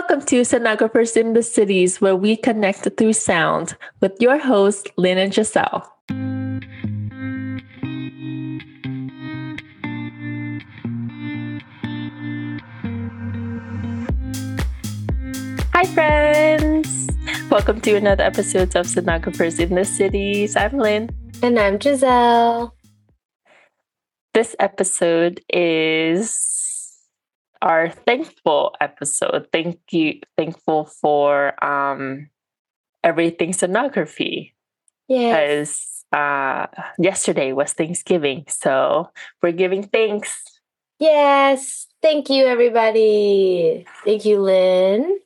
Welcome to Sonographers in the Cities, where we connect through sound with your hosts, Lynn and Giselle. Hi, friends. Welcome to another episode of Sonographers in the Cities. I'm Lynn. And I'm Giselle. This episode is our thankful episode. Thank you, thankful for um, everything sonography. Yes. Because uh, yesterday was Thanksgiving, so we're giving thanks. Yes. Thank you, everybody. Thank you, Lynn.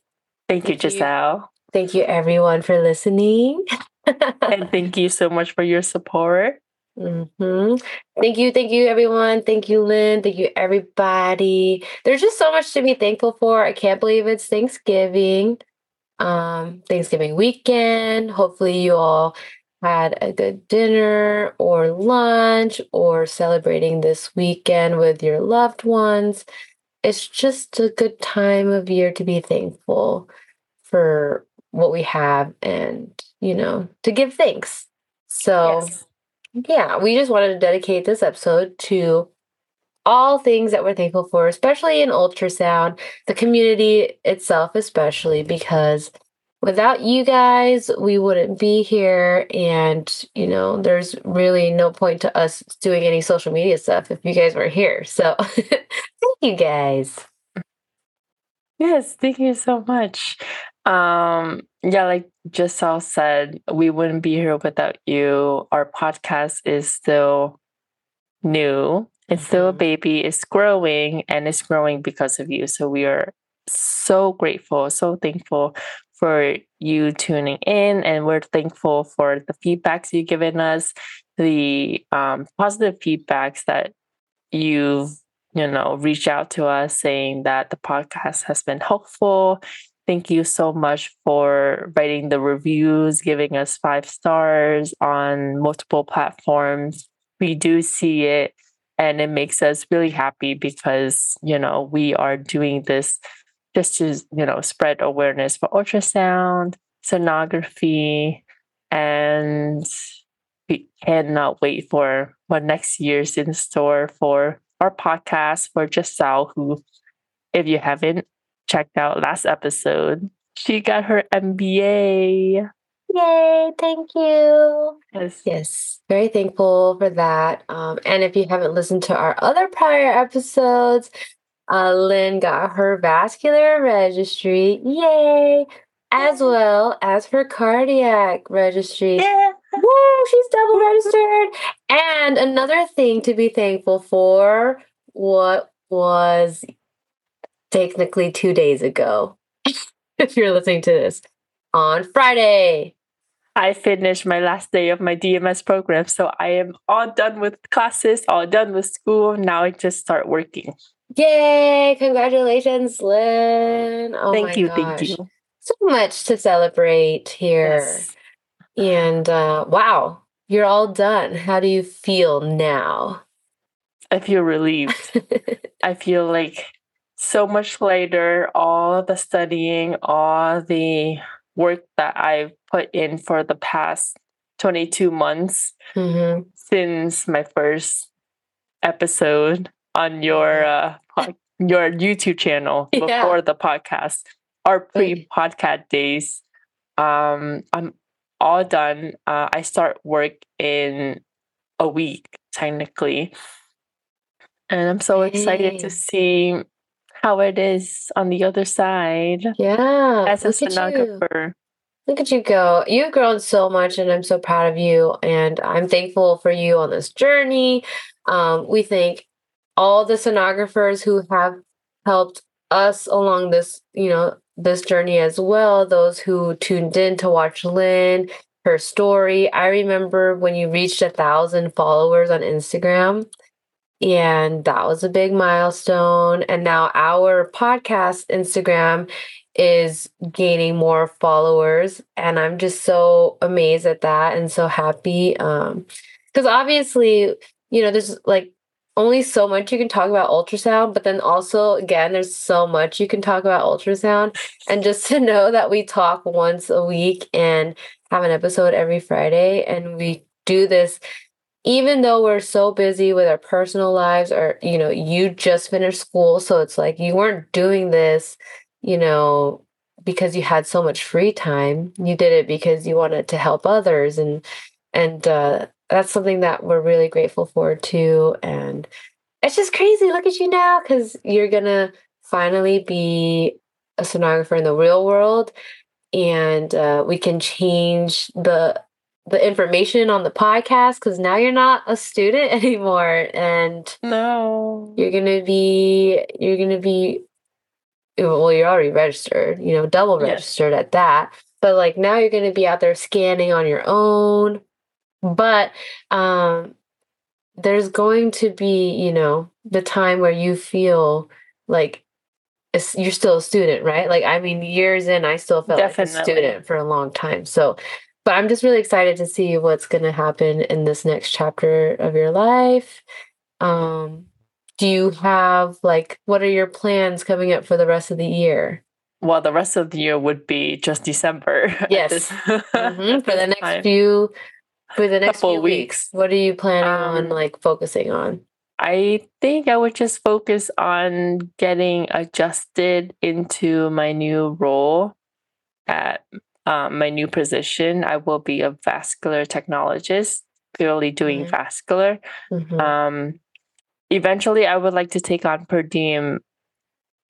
Thank, thank you, Giselle. You. Thank you, everyone, for listening. and thank you so much for your support. Mm-hmm. Thank you, thank you, everyone. Thank you, Lynn. Thank you, everybody. There's just so much to be thankful for. I can't believe it's Thanksgiving, um, Thanksgiving weekend. Hopefully, you all had a good dinner or lunch or celebrating this weekend with your loved ones. It's just a good time of year to be thankful for what we have and, you know, to give thanks. So. Yes yeah, we just wanted to dedicate this episode to all things that we're thankful for, especially in ultrasound, the community itself, especially because without you guys, we wouldn't be here. And, you know, there's really no point to us doing any social media stuff if you guys were here. So thank you guys. Yes, thank you so much. Um, yeah, like Giselle said, we wouldn't be here without you. Our podcast is still new. It's still a mm-hmm. baby. It's growing and it's growing because of you. So we are so grateful, so thankful for you tuning in. And we're thankful for the feedbacks you've given us, the um, positive feedbacks that you've you know reached out to us saying that the podcast has been helpful Thank you so much for writing the reviews, giving us five stars on multiple platforms. We do see it and it makes us really happy because, you know, we are doing this just to, you know, spread awareness for ultrasound, sonography, and we cannot wait for what next year's in store for our podcast for Giselle, who, if you haven't checked out last episode, she got her MBA. Yay, thank you. Yes. Yes, very thankful for that. Um, and if you haven't listened to our other prior episodes, uh, Lynn got her vascular registry. Yay. As well as her cardiac registry. Yeah. Woo, she's double registered. And another thing to be thankful for what was technically two days ago, if you're listening to this, on Friday. I finished my last day of my DMS program. So I am all done with classes, all done with school. Now I just start working. Yay! Congratulations, Lynn. Oh thank you, gosh. thank you. So much to celebrate here. Yes. And uh, wow, you're all done. How do you feel now? I feel relieved. I feel like so much later, all the studying, all the work that I've put in for the past 22 months mm-hmm. since my first episode on your uh, your YouTube channel before yeah. the podcast, our pre-podcast days. Um, I'm all done. Uh, I start work in a week technically, and I'm so excited to see how it is on the other side. Yeah. As a sonographer. Look at you go. You've grown so much, and I'm so proud of you. And I'm thankful for you on this journey. Um, we thank all the sonographers who have helped us along this, you know, this journey as well. Those who tuned in to watch Lynn, her story. I remember when you reached a thousand followers on Instagram. And that was a big milestone. And now our podcast Instagram is gaining more followers. And I'm just so amazed at that and so happy. Um, because obviously, you know, there's like only so much you can talk about ultrasound, but then also, again, there's so much you can talk about ultrasound. And just to know that we talk once a week and have an episode every Friday, and we do this even though we're so busy with our personal lives, or, you know, you just finished school. So it's like you weren't doing this, you know, because you had so much free time. You did it because you wanted to help others. And, and, uh, that's something that we're really grateful for too. And it's just crazy. Look at you now because you're to finally be a sonographer in the real world. And uh, we can change the the information on the podcast because now you're not a student anymore and no you're gonna be you're gonna be well you're already registered you know double registered yes. at that but like now you're gonna be out there scanning on your own but um, there's going to be, you know, the time where you feel like you're still a student, right? Like, I mean, years in, I still felt Definitely. like a student for a long time. So, but I'm just really excited to see what's going to happen in this next chapter of your life. Um, do you have like what are your plans coming up for the rest of the year? Well, the rest of the year would be just December. Yes, mm-hmm. for the next time. few for the next few weeks, weeks, what are you planning um, on like focusing on? I think I would just focus on getting adjusted into my new role at um, my new position. I will be a vascular technologist, purely doing mm-hmm. vascular. Mm-hmm. Um, eventually, I would like to take on per diem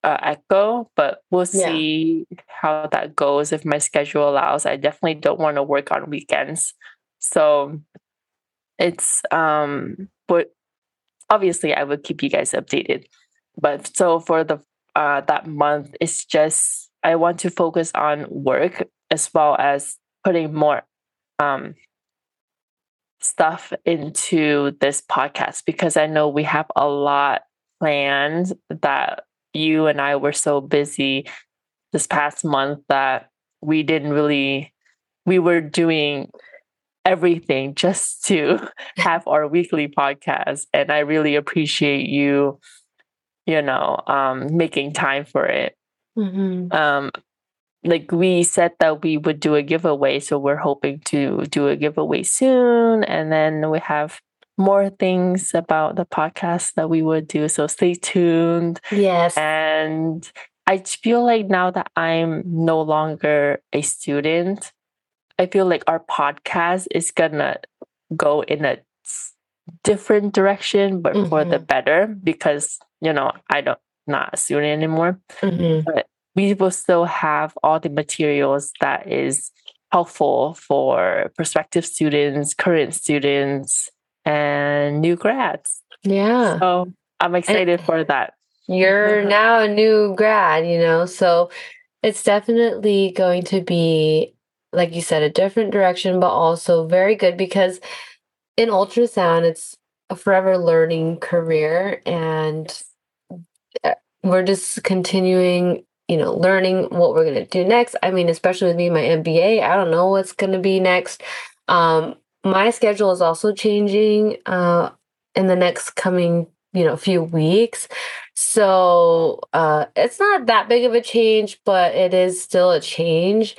uh, echo, but we'll see yeah. how that goes if my schedule allows. I definitely don't want to work on weekends. So it's um but obviously I would keep you guys updated. But so for the uh that month it's just I want to focus on work as well as putting more um stuff into this podcast because I know we have a lot planned that you and I were so busy this past month that we didn't really we were doing everything just to have our weekly podcast. And I really appreciate you, you know, um, making time for it. Mm-hmm. Um, like we said that we would do a giveaway, so we're hoping to do a giveaway soon, and then we have more things about the podcast that we would do. So stay tuned. Yes, and I feel like now that I'm no longer a student, I feel like our podcast is gonna go in a different direction, but mm-hmm. for the mm-hmm. better because you know I don't not a student anymore. Mm-hmm. But we will still have all the materials that is helpful for prospective students, current students, and new grads. Yeah. So I'm excited and for that. You're now a new grad, you know, so it's definitely going to be like you said, a different direction, but also very good because in ultrasound, it's a forever learning career. And uh, we're just continuing, you know, learning what we're going to do next. I mean, especially with me, my MBA, I don't know what's going to be next. Um, my schedule is also changing uh, in the next coming you know few weeks so uh it's not that big of a change but it is still a change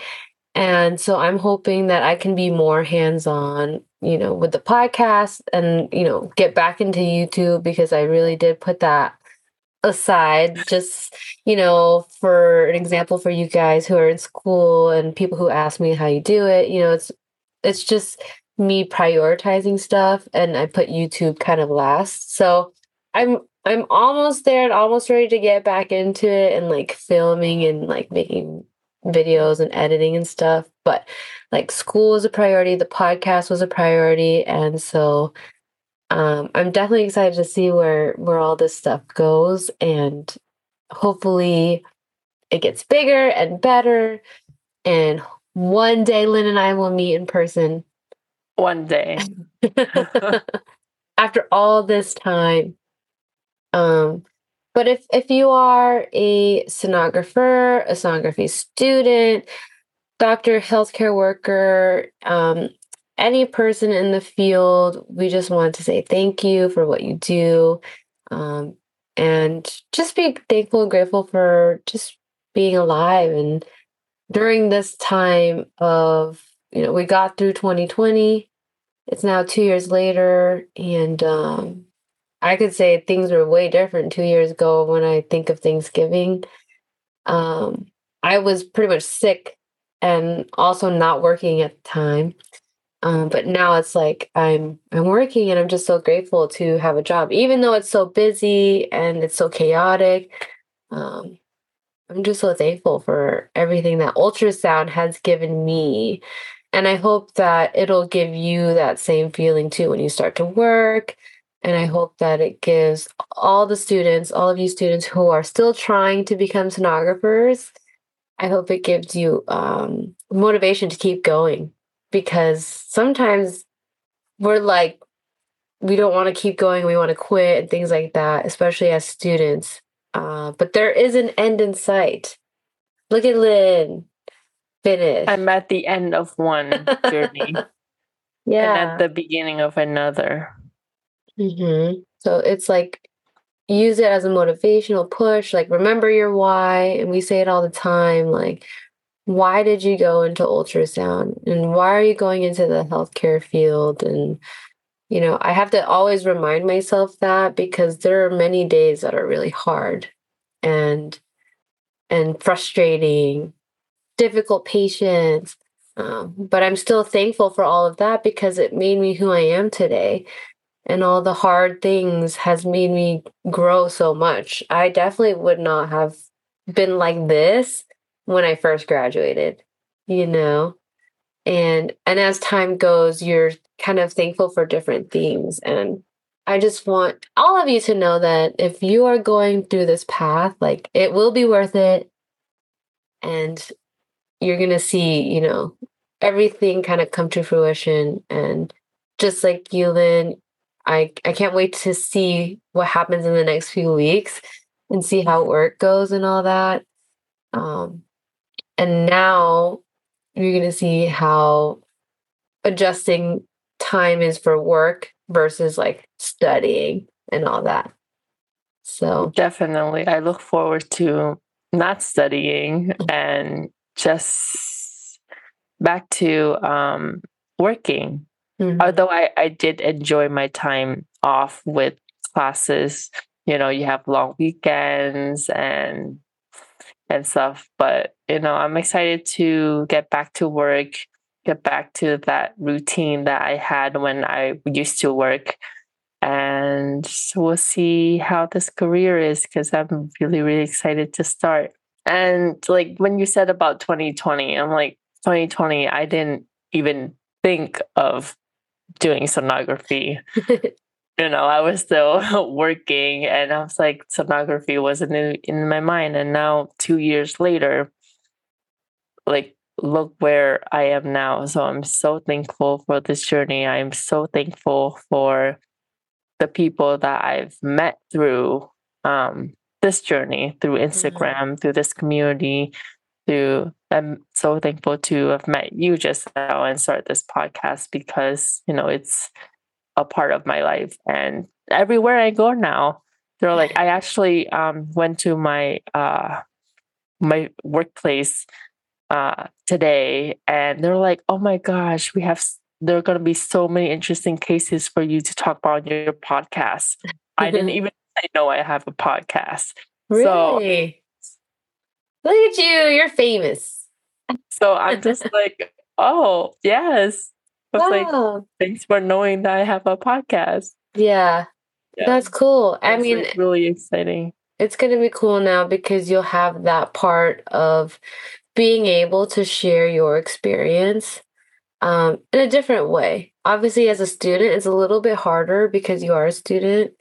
and so I'm hoping that I can be more hands on, you know, with the podcast and, you know, get back into YouTube because I really did put that aside just you know for an example for you guys who are in school and people who ask me how you do it you know it's it's just me prioritizing stuff and i put youtube kind of last so i'm i'm almost there and almost ready to get back into it and like filming and like making videos and editing and stuff. But like school was a priority, the podcast was a priority. And so um, I'm definitely excited to see where where all this stuff goes and hopefully it gets bigger and better and one day Lynn and I will meet in person. One day. After all this time. Um but if, if you are a sonographer, a sonography student, doctor, healthcare worker, um, any person in the field, we just want to say thank you for what you do. Um, and just be thankful and grateful for just being alive. And during this time of, you know, we got through 2020, it's now two years later. And um, I could say things were way different two years ago when I think of Thanksgiving. Um, I was pretty much sick and also not working at the time. Um, but now it's like I'm I'm working and I'm just so grateful to have a job, even though it's so busy and it's so chaotic. Um, I'm just so thankful for everything that ultrasound has given me. And I hope that it'll give you that same feeling too when you start to work. And I hope that it gives all the students, all of you students who are still trying to become sonographers, I hope it gives you um, motivation to keep going because sometimes we're like, we don't want to keep going, we want to quit and things like that, especially as students. Uh, but there is an end in sight. Look at Lynn. Finish. I'm at the end of one journey. yeah. And at the beginning of another. Mm-hmm. So it's like use it as a motivational push. Like remember your why. And we say it all the time. Like, why did you go into ultrasound? And why are you going into the healthcare field? And you know, I have to always remind myself that because there are many days that are really hard and and frustrating, difficult patients. Um, but I'm still thankful for all of that because it made me who I am today. And all the hard things has made me grow so much. I definitely would not have been like this when I first graduated, you know? And and as time goes, you're kind of thankful for different things. And I just want all of you to know that if you are going through this path, like it will be worth it. And you're going to see, you know, everything kind of come to fruition. And just like you, Lynn, I, I can't wait to see what happens in the next few weeks and see how work goes and all that. Um, and now you're going to see how adjusting time is for work versus like studying and all that. So definitely, I look forward to not studying mm. and just back to um, working. Mm-hmm. Although I, I did enjoy my time off with classes, you know, you have long weekends and and stuff. But you know, I'm excited to get back to work get back to that routine that I had when I used to work. And we'll see how this career is because I'm really, really excited to start. And like when you said about 2020, I'm like, 2020, I didn't even think of doing sonography. you know, I was still working and I was like, sonography wasn't in, in my mind. And now, two years later, like look where I am now. So I'm so thankful for this journey. I'm so thankful for the people that I've met through um, this journey, through mm-hmm. Instagram, mm-hmm. through this community. Through I'm so thankful to have met you just now and start this podcast because you know it's a part of my life and everywhere I go now, they're like I actually um, went to my uh, my workplace uh, today, and they're like, "Oh my gosh, we have there are going to be so many interesting cases for you to talk about on your podcast." I didn't even know I have a podcast. Really? So, Look at you! You're famous. So I'm just like, oh yes. Was wow. like, thanks for knowing that I have a podcast. Yeah, yeah. that's cool. I mean, like really exciting. It's going to be cool now because you'll have that part of being able to share your experience um, in a different way. Obviously, as a student, it's a little bit harder because you are a student.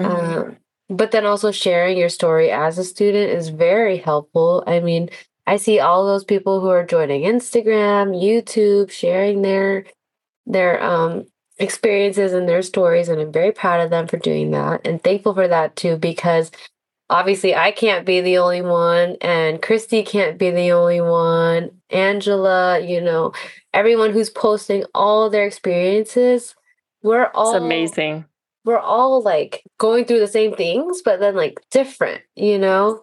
Mm-hmm. Um, but then also sharing your story as a student is very helpful. I mean, I see all those people who are joining Instagram, YouTube, sharing their their um, experiences and their stories, and I'm very proud of them for doing that and thankful for that too because obviously I can't be the only one and Christy can't be the only one. Angela, you know, everyone who's posting all their experiences, we're all It's amazing. We're all like going through the same things, but then like different, you know?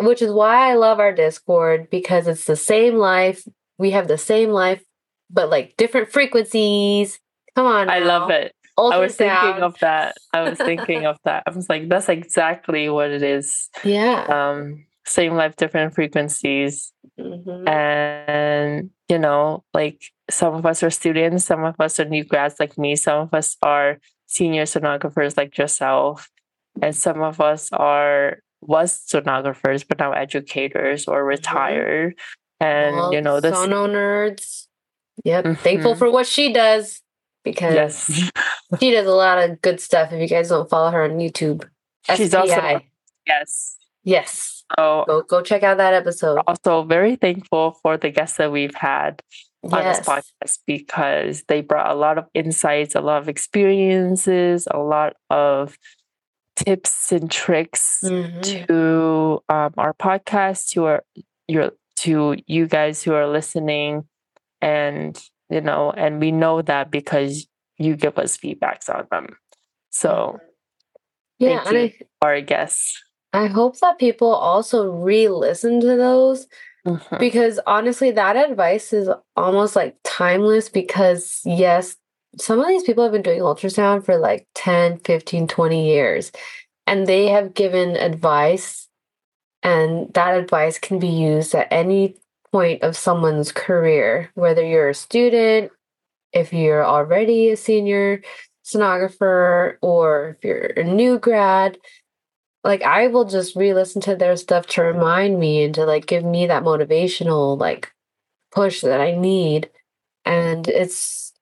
Which is why I love our Discord because it's the same life. We have the same life, but like different frequencies. Come on. I love now. it. I was thinking of that. I was thinking of that. I was like, that's exactly what it is. Yeah. Um, same life, different frequencies. Mhm. And, you know, like some of us are students, some of us are new grads like me, some of us are senior sonographers like yourself, and some of us are was sonographers but now educators or retired. And All you know, the sono nerds. Yep. Thankful Mhm. for what she does because yes. she does a lot of good stuff. If you guys don't follow her on YouTube, She's SPI. also yes. yes. So Go go check out that episode. also very thankful for the guests that we've had on Yes. this podcast because they brought a lot of insights, a lot of experiences, a lot of tips and tricks Mhm. to um, our podcast, to our your to you guys who are listening, and you know, and we know that because you give us feedbacks on them. So Yeah, thank and you. our guests. I, I hope that people also re-listen to those Mhm. because honestly, that advice is almost like timeless because yes, some of these people have been doing ultrasound for like 10, 15, 20 years and they have given advice and that advice can be used at any point of someone's career, whether you're a student, if you're already a senior sonographer, or if you're a new grad. Like I will just re-listen to their stuff to remind me and to like give me that motivational like push that I need. And it's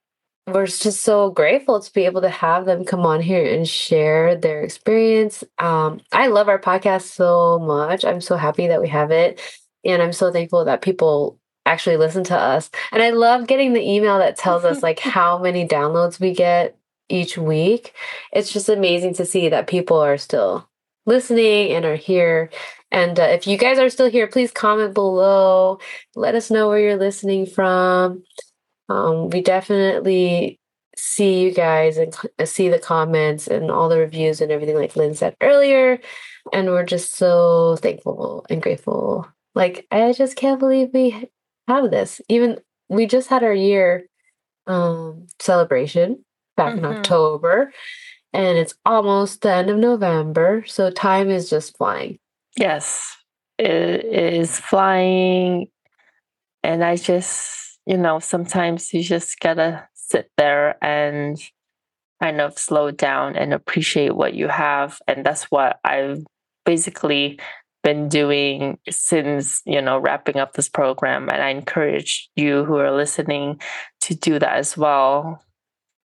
we're just so grateful to be able to have them come on here and share their experience. Um, I love our podcast so much. I'm so happy that we have it. And I'm so thankful that people actually listen to us. And I love getting the email that tells us like how many downloads we get each week. It's just amazing to see that people are still listening and are here. And uh, if you guys are still here, please comment below. Let us know where you're listening from. Um, we definitely see you guys and c- see the comments and all the reviews and everything, like Lynn said earlier. And we're just so thankful and grateful. Like, I just can't believe we have this. Even we just had our year um, celebration back in Mhm. October, and it's almost the end of November. So time is just flying. Yes, it is flying. And I just, you know, sometimes you just gotta sit there and kind of slow down and appreciate what you have. And that's what I've basically been doing since, you know, wrapping up this program. And I encourage you who are listening to do that as well.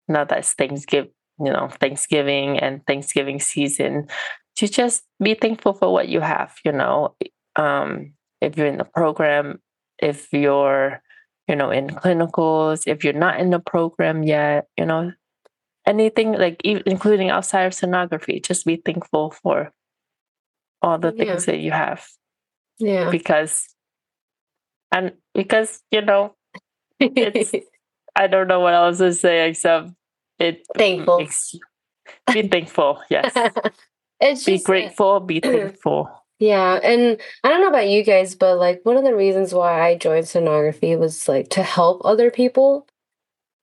Now that it's Thanksgiving, you know, Thanksgiving and Thanksgiving season, to just be thankful for what you have, you know. Um, if you're in the program, if you're, you know, in clinicals, if you're not in the program yet, you know, anything like including outside of sonography, just be thankful for all the Yeah. things that you have Yeah. because and because you know it's I don't know what else to say except it Thankful. makes you- be thankful yes it's be just grateful be thankful Yeah, and I don't know about you guys, but like one of the reasons why I joined sonography was like to help other people.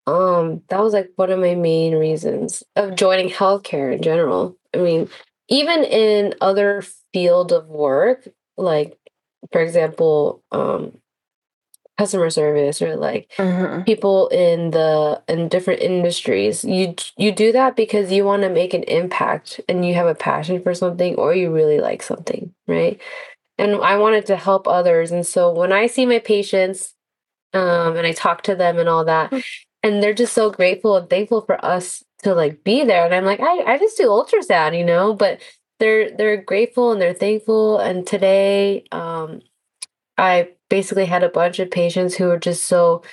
Um, that was like one of my main reasons of joining healthcare in general. I mean, even in other field of work, like for example, um, customer service or like Mhm. people in the in different industries you you do that because you want to make an impact and you have a passion for something or you really like something right? And i wanted to help others and so when i see my patients um and i talk to them and all that and they're just so grateful and thankful for us to like be there and i'm like i, I just do ultrasound you know? But they're they're grateful and they're thankful. And today um I basically had a bunch of patients who were just so,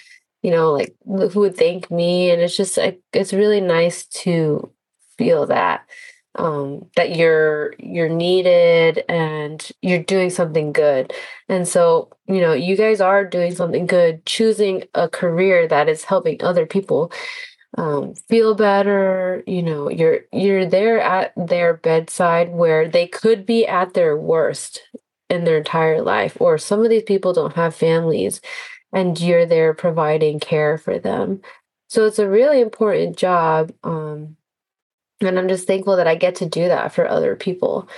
you know, like who would thank me, and it's just like it's really nice to feel that. um, that you're you're needed and you're doing something good. And so you know you guys are doing something good choosing a career that is helping other people um, feel better you know you're you're there at their bedside where they could be at their worst in their entire life or some of these people don't have families and you're there providing care for them. So it's a really important job um, and i'm just thankful that i get to do that for other people.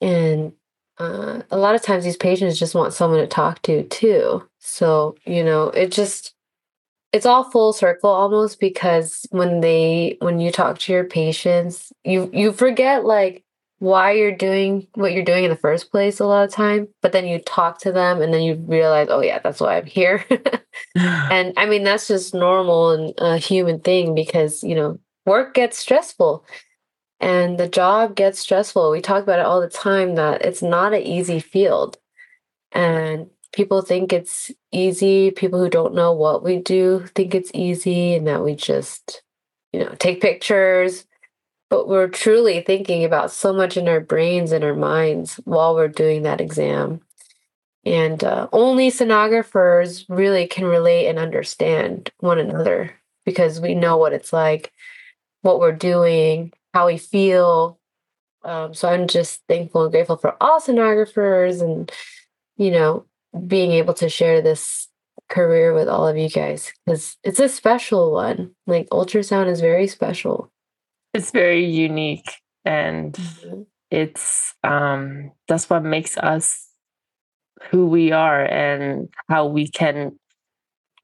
And uh, a lot of times these patients just want someone to talk to too. So you know it just it's all full circle almost because when they when you talk to your patients you you forget like why you're doing what you're doing in the first place a lot of time but then you talk to them and then you realize oh yeah that's why i'm here. And i mean that's just normal and a human thing because you know work gets stressful and the job gets stressful. We talk about it all the time that it's not an easy field. And people think it's easy people who don't know what we do think it's easy and that we just you know take pictures but we're truly thinking about so much in our brains and our minds while we're doing that exam. And uh, only sonographers really can relate and understand one another because we know what it's like, what we're doing, how we feel. Um, so I'm just thankful and grateful for all sonographers and, you know, being able to share this career with all of you guys because it's a special one. Like ultrasound is very special it's very unique and mm-hmm. it's um that's what makes us who we are and how we can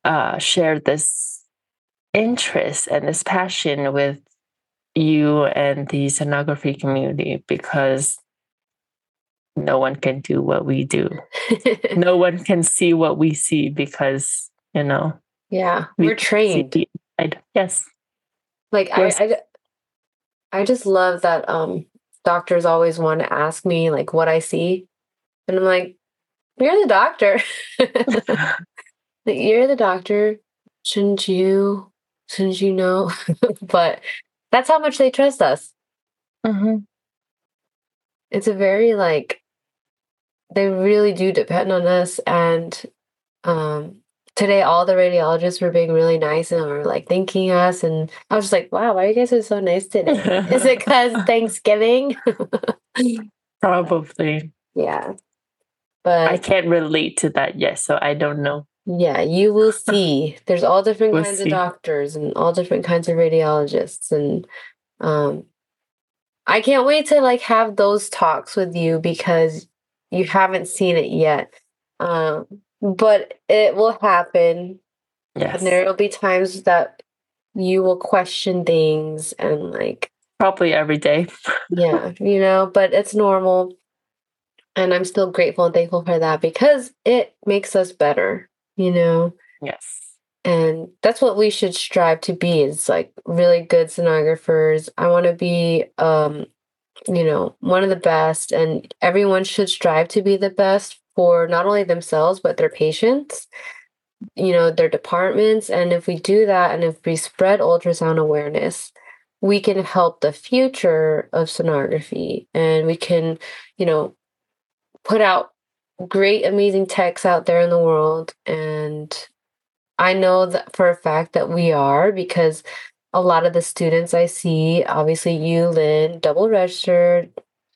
uh share this interest and this passion with you and the sonography community because no one can do what we do. no one can see what we see because, you know. Yeah, we are trained. Yes. Like I, I I just love that um, doctors always want to ask me like what I see. And I'm like, you're the doctor. you're the doctor. Shouldn't you? Shouldn't you know? but that's how much they trust us. Mm-hmm. It's a very like they really do depend on us and um today all the radiologists were being really nice and were like thanking us and i was just like wow why are you guys are so nice today? Is it because thanksgiving? Probably. Yeah. But i can't relate to that yet so i don't know. Yeah you will see. There's all different we'll kinds see. of doctors and all different kinds of radiologists and um i can't wait to like have those talks with you because you haven't seen it yet um but it will happen. Yes. And there will be times that you will question things and like probably every day. yeah, you know, but it's normal. And I'm still grateful and thankful for that because it makes us better, you know? Yes. And that's what we should strive to be is like really good sonographers. I want to be um you know, one of the best and everyone should strive to be the best for not only themselves but their patients you know their departments. And if we do that and if we spread ultrasound awareness we can help the future of sonography. And we can you know put out great amazing techs out there in the world. And i know that for a fact that we are because a lot of the students i see obviously you lynn double registered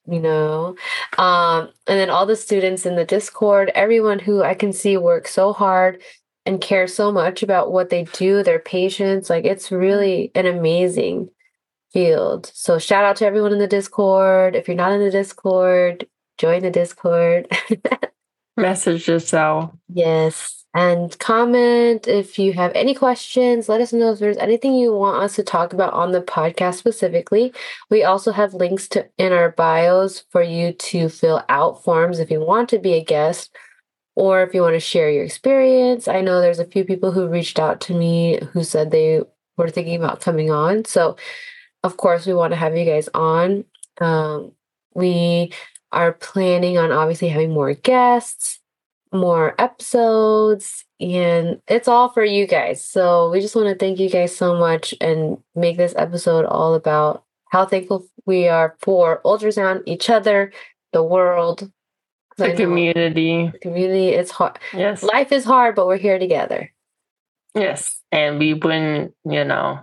you know um, and then all the students in the discord everyone who i can see work so hard and care so much about what they do their patients like it's really an amazing field. So shout out to everyone in the discord. If you're not in the discord join the discord. Message yourself. Yes and comment if you have any questions. Let us know if there's anything you want us to talk about on the podcast specifically. We also have links to in our bios for you to fill out forms if you want to be a guest or if you want to share your experience. I know there's a few people who reached out to me who said they were thinking about coming on. So, of course, we want to have you guys on. Um, we are planning on obviously having more guests more episodes and it's all for you guys. So we just want to thank you guys so much and make this episode all about how thankful we are for ultrasound, each other, the world, the community. The community is hard. Yes. Life is hard, but we're here together. Yes. And we wouldn't, you know,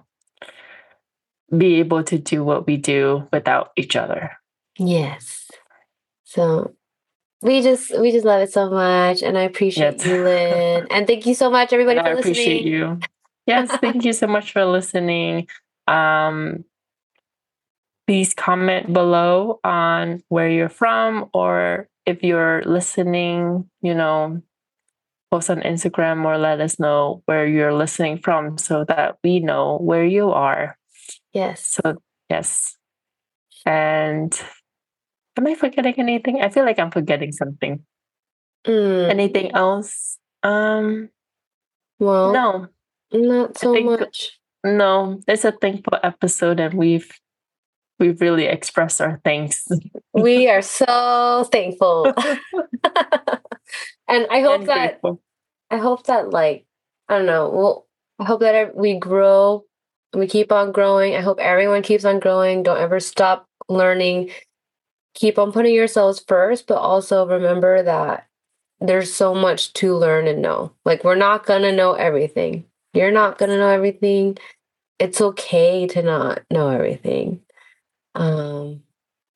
be able to do what we do without each other. Yes. So we just we just love it so much and I appreciate yes. you, Lynn. And thank you so much everybody for I listening. I appreciate you. Yes, thank you so much for listening. Um please comment below on where you're from or if you're listening, you know, post on Instagram or let us know where you're listening from so that we know where you are. Yes. So, yes. And am I forgetting anything? I feel like I'm forgetting something. Mm. Anything else? Um, well, no, not so much. No, it's a thankful episode, and we've we've really expressed our thanks. we are so thankful. and I hope and that grateful. I hope that like I don't know, well I hope that we grow we keep on growing. I hope everyone keeps on growing. Don't ever stop learning. Keep on putting yourselves first, but also remember that there's so much to learn and know. Like we're not going to know everything. You're not going to know everything. It's okay to not know everything. Um,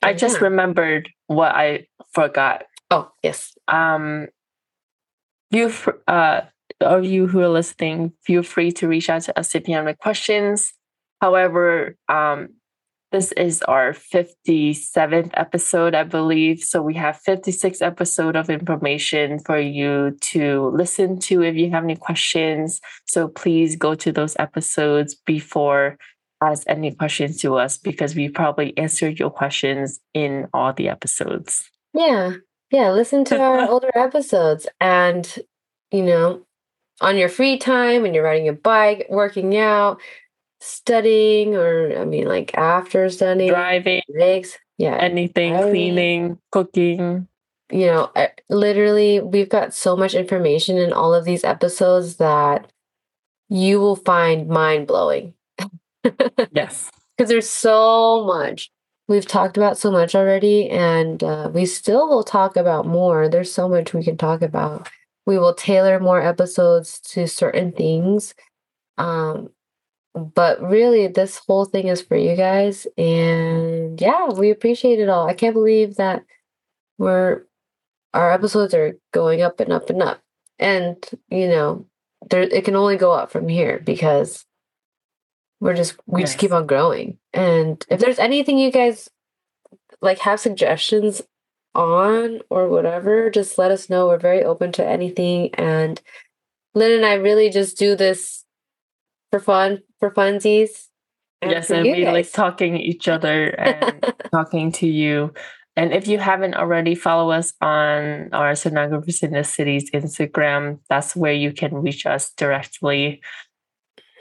I just yeah. remembered what I forgot. Oh, yes. Um, you, uh, of you who are listening, feel free to reach out to us if you have any questions. However, um, this is our 57th episode, I believe. So we have 56 episode of information for you to listen to if you have any questions. So please go to those episodes before ask any questions to us because we probably answered your questions in all the episodes. Yeah. Yeah. Listen to our older episodes and, you know, on your free time when you're riding a bike, working out, studying, or I mean, like after studying, driving, legs, yeah, anything, driving. cleaning, cooking. You know, literally, we've got so much information in all of these episodes that you will find mind blowing. yes. Because there's so much. We've talked about so much already, and uh, we still will talk about more. There's so much we can talk about. We will tailor more episodes to certain things. Um, but really, this whole thing is for you guys. And yeah, we appreciate it all. I can't believe that we're our episodes are going up and up and up. And, you know, there it can only go up from here because we're just we yes. just keep on growing. And if there's anything you guys like have suggestions on or whatever, just let us know. We're very open to anything. And Lynn and I really just do this for fun, for funsies. And yes, and we guys. like talking each other and talking to you. And if you haven't already, follow us on our Sonographers in the City's Instagram. That's where you can reach us directly.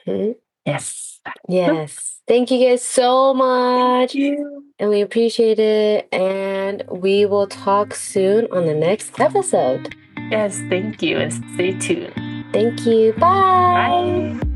Mm-hmm. Yes. Yes. Thank you guys so much. And we appreciate it. And we will talk soon on the next episode. Yes, thank you. And stay tuned. Thank you. Bye. Bye.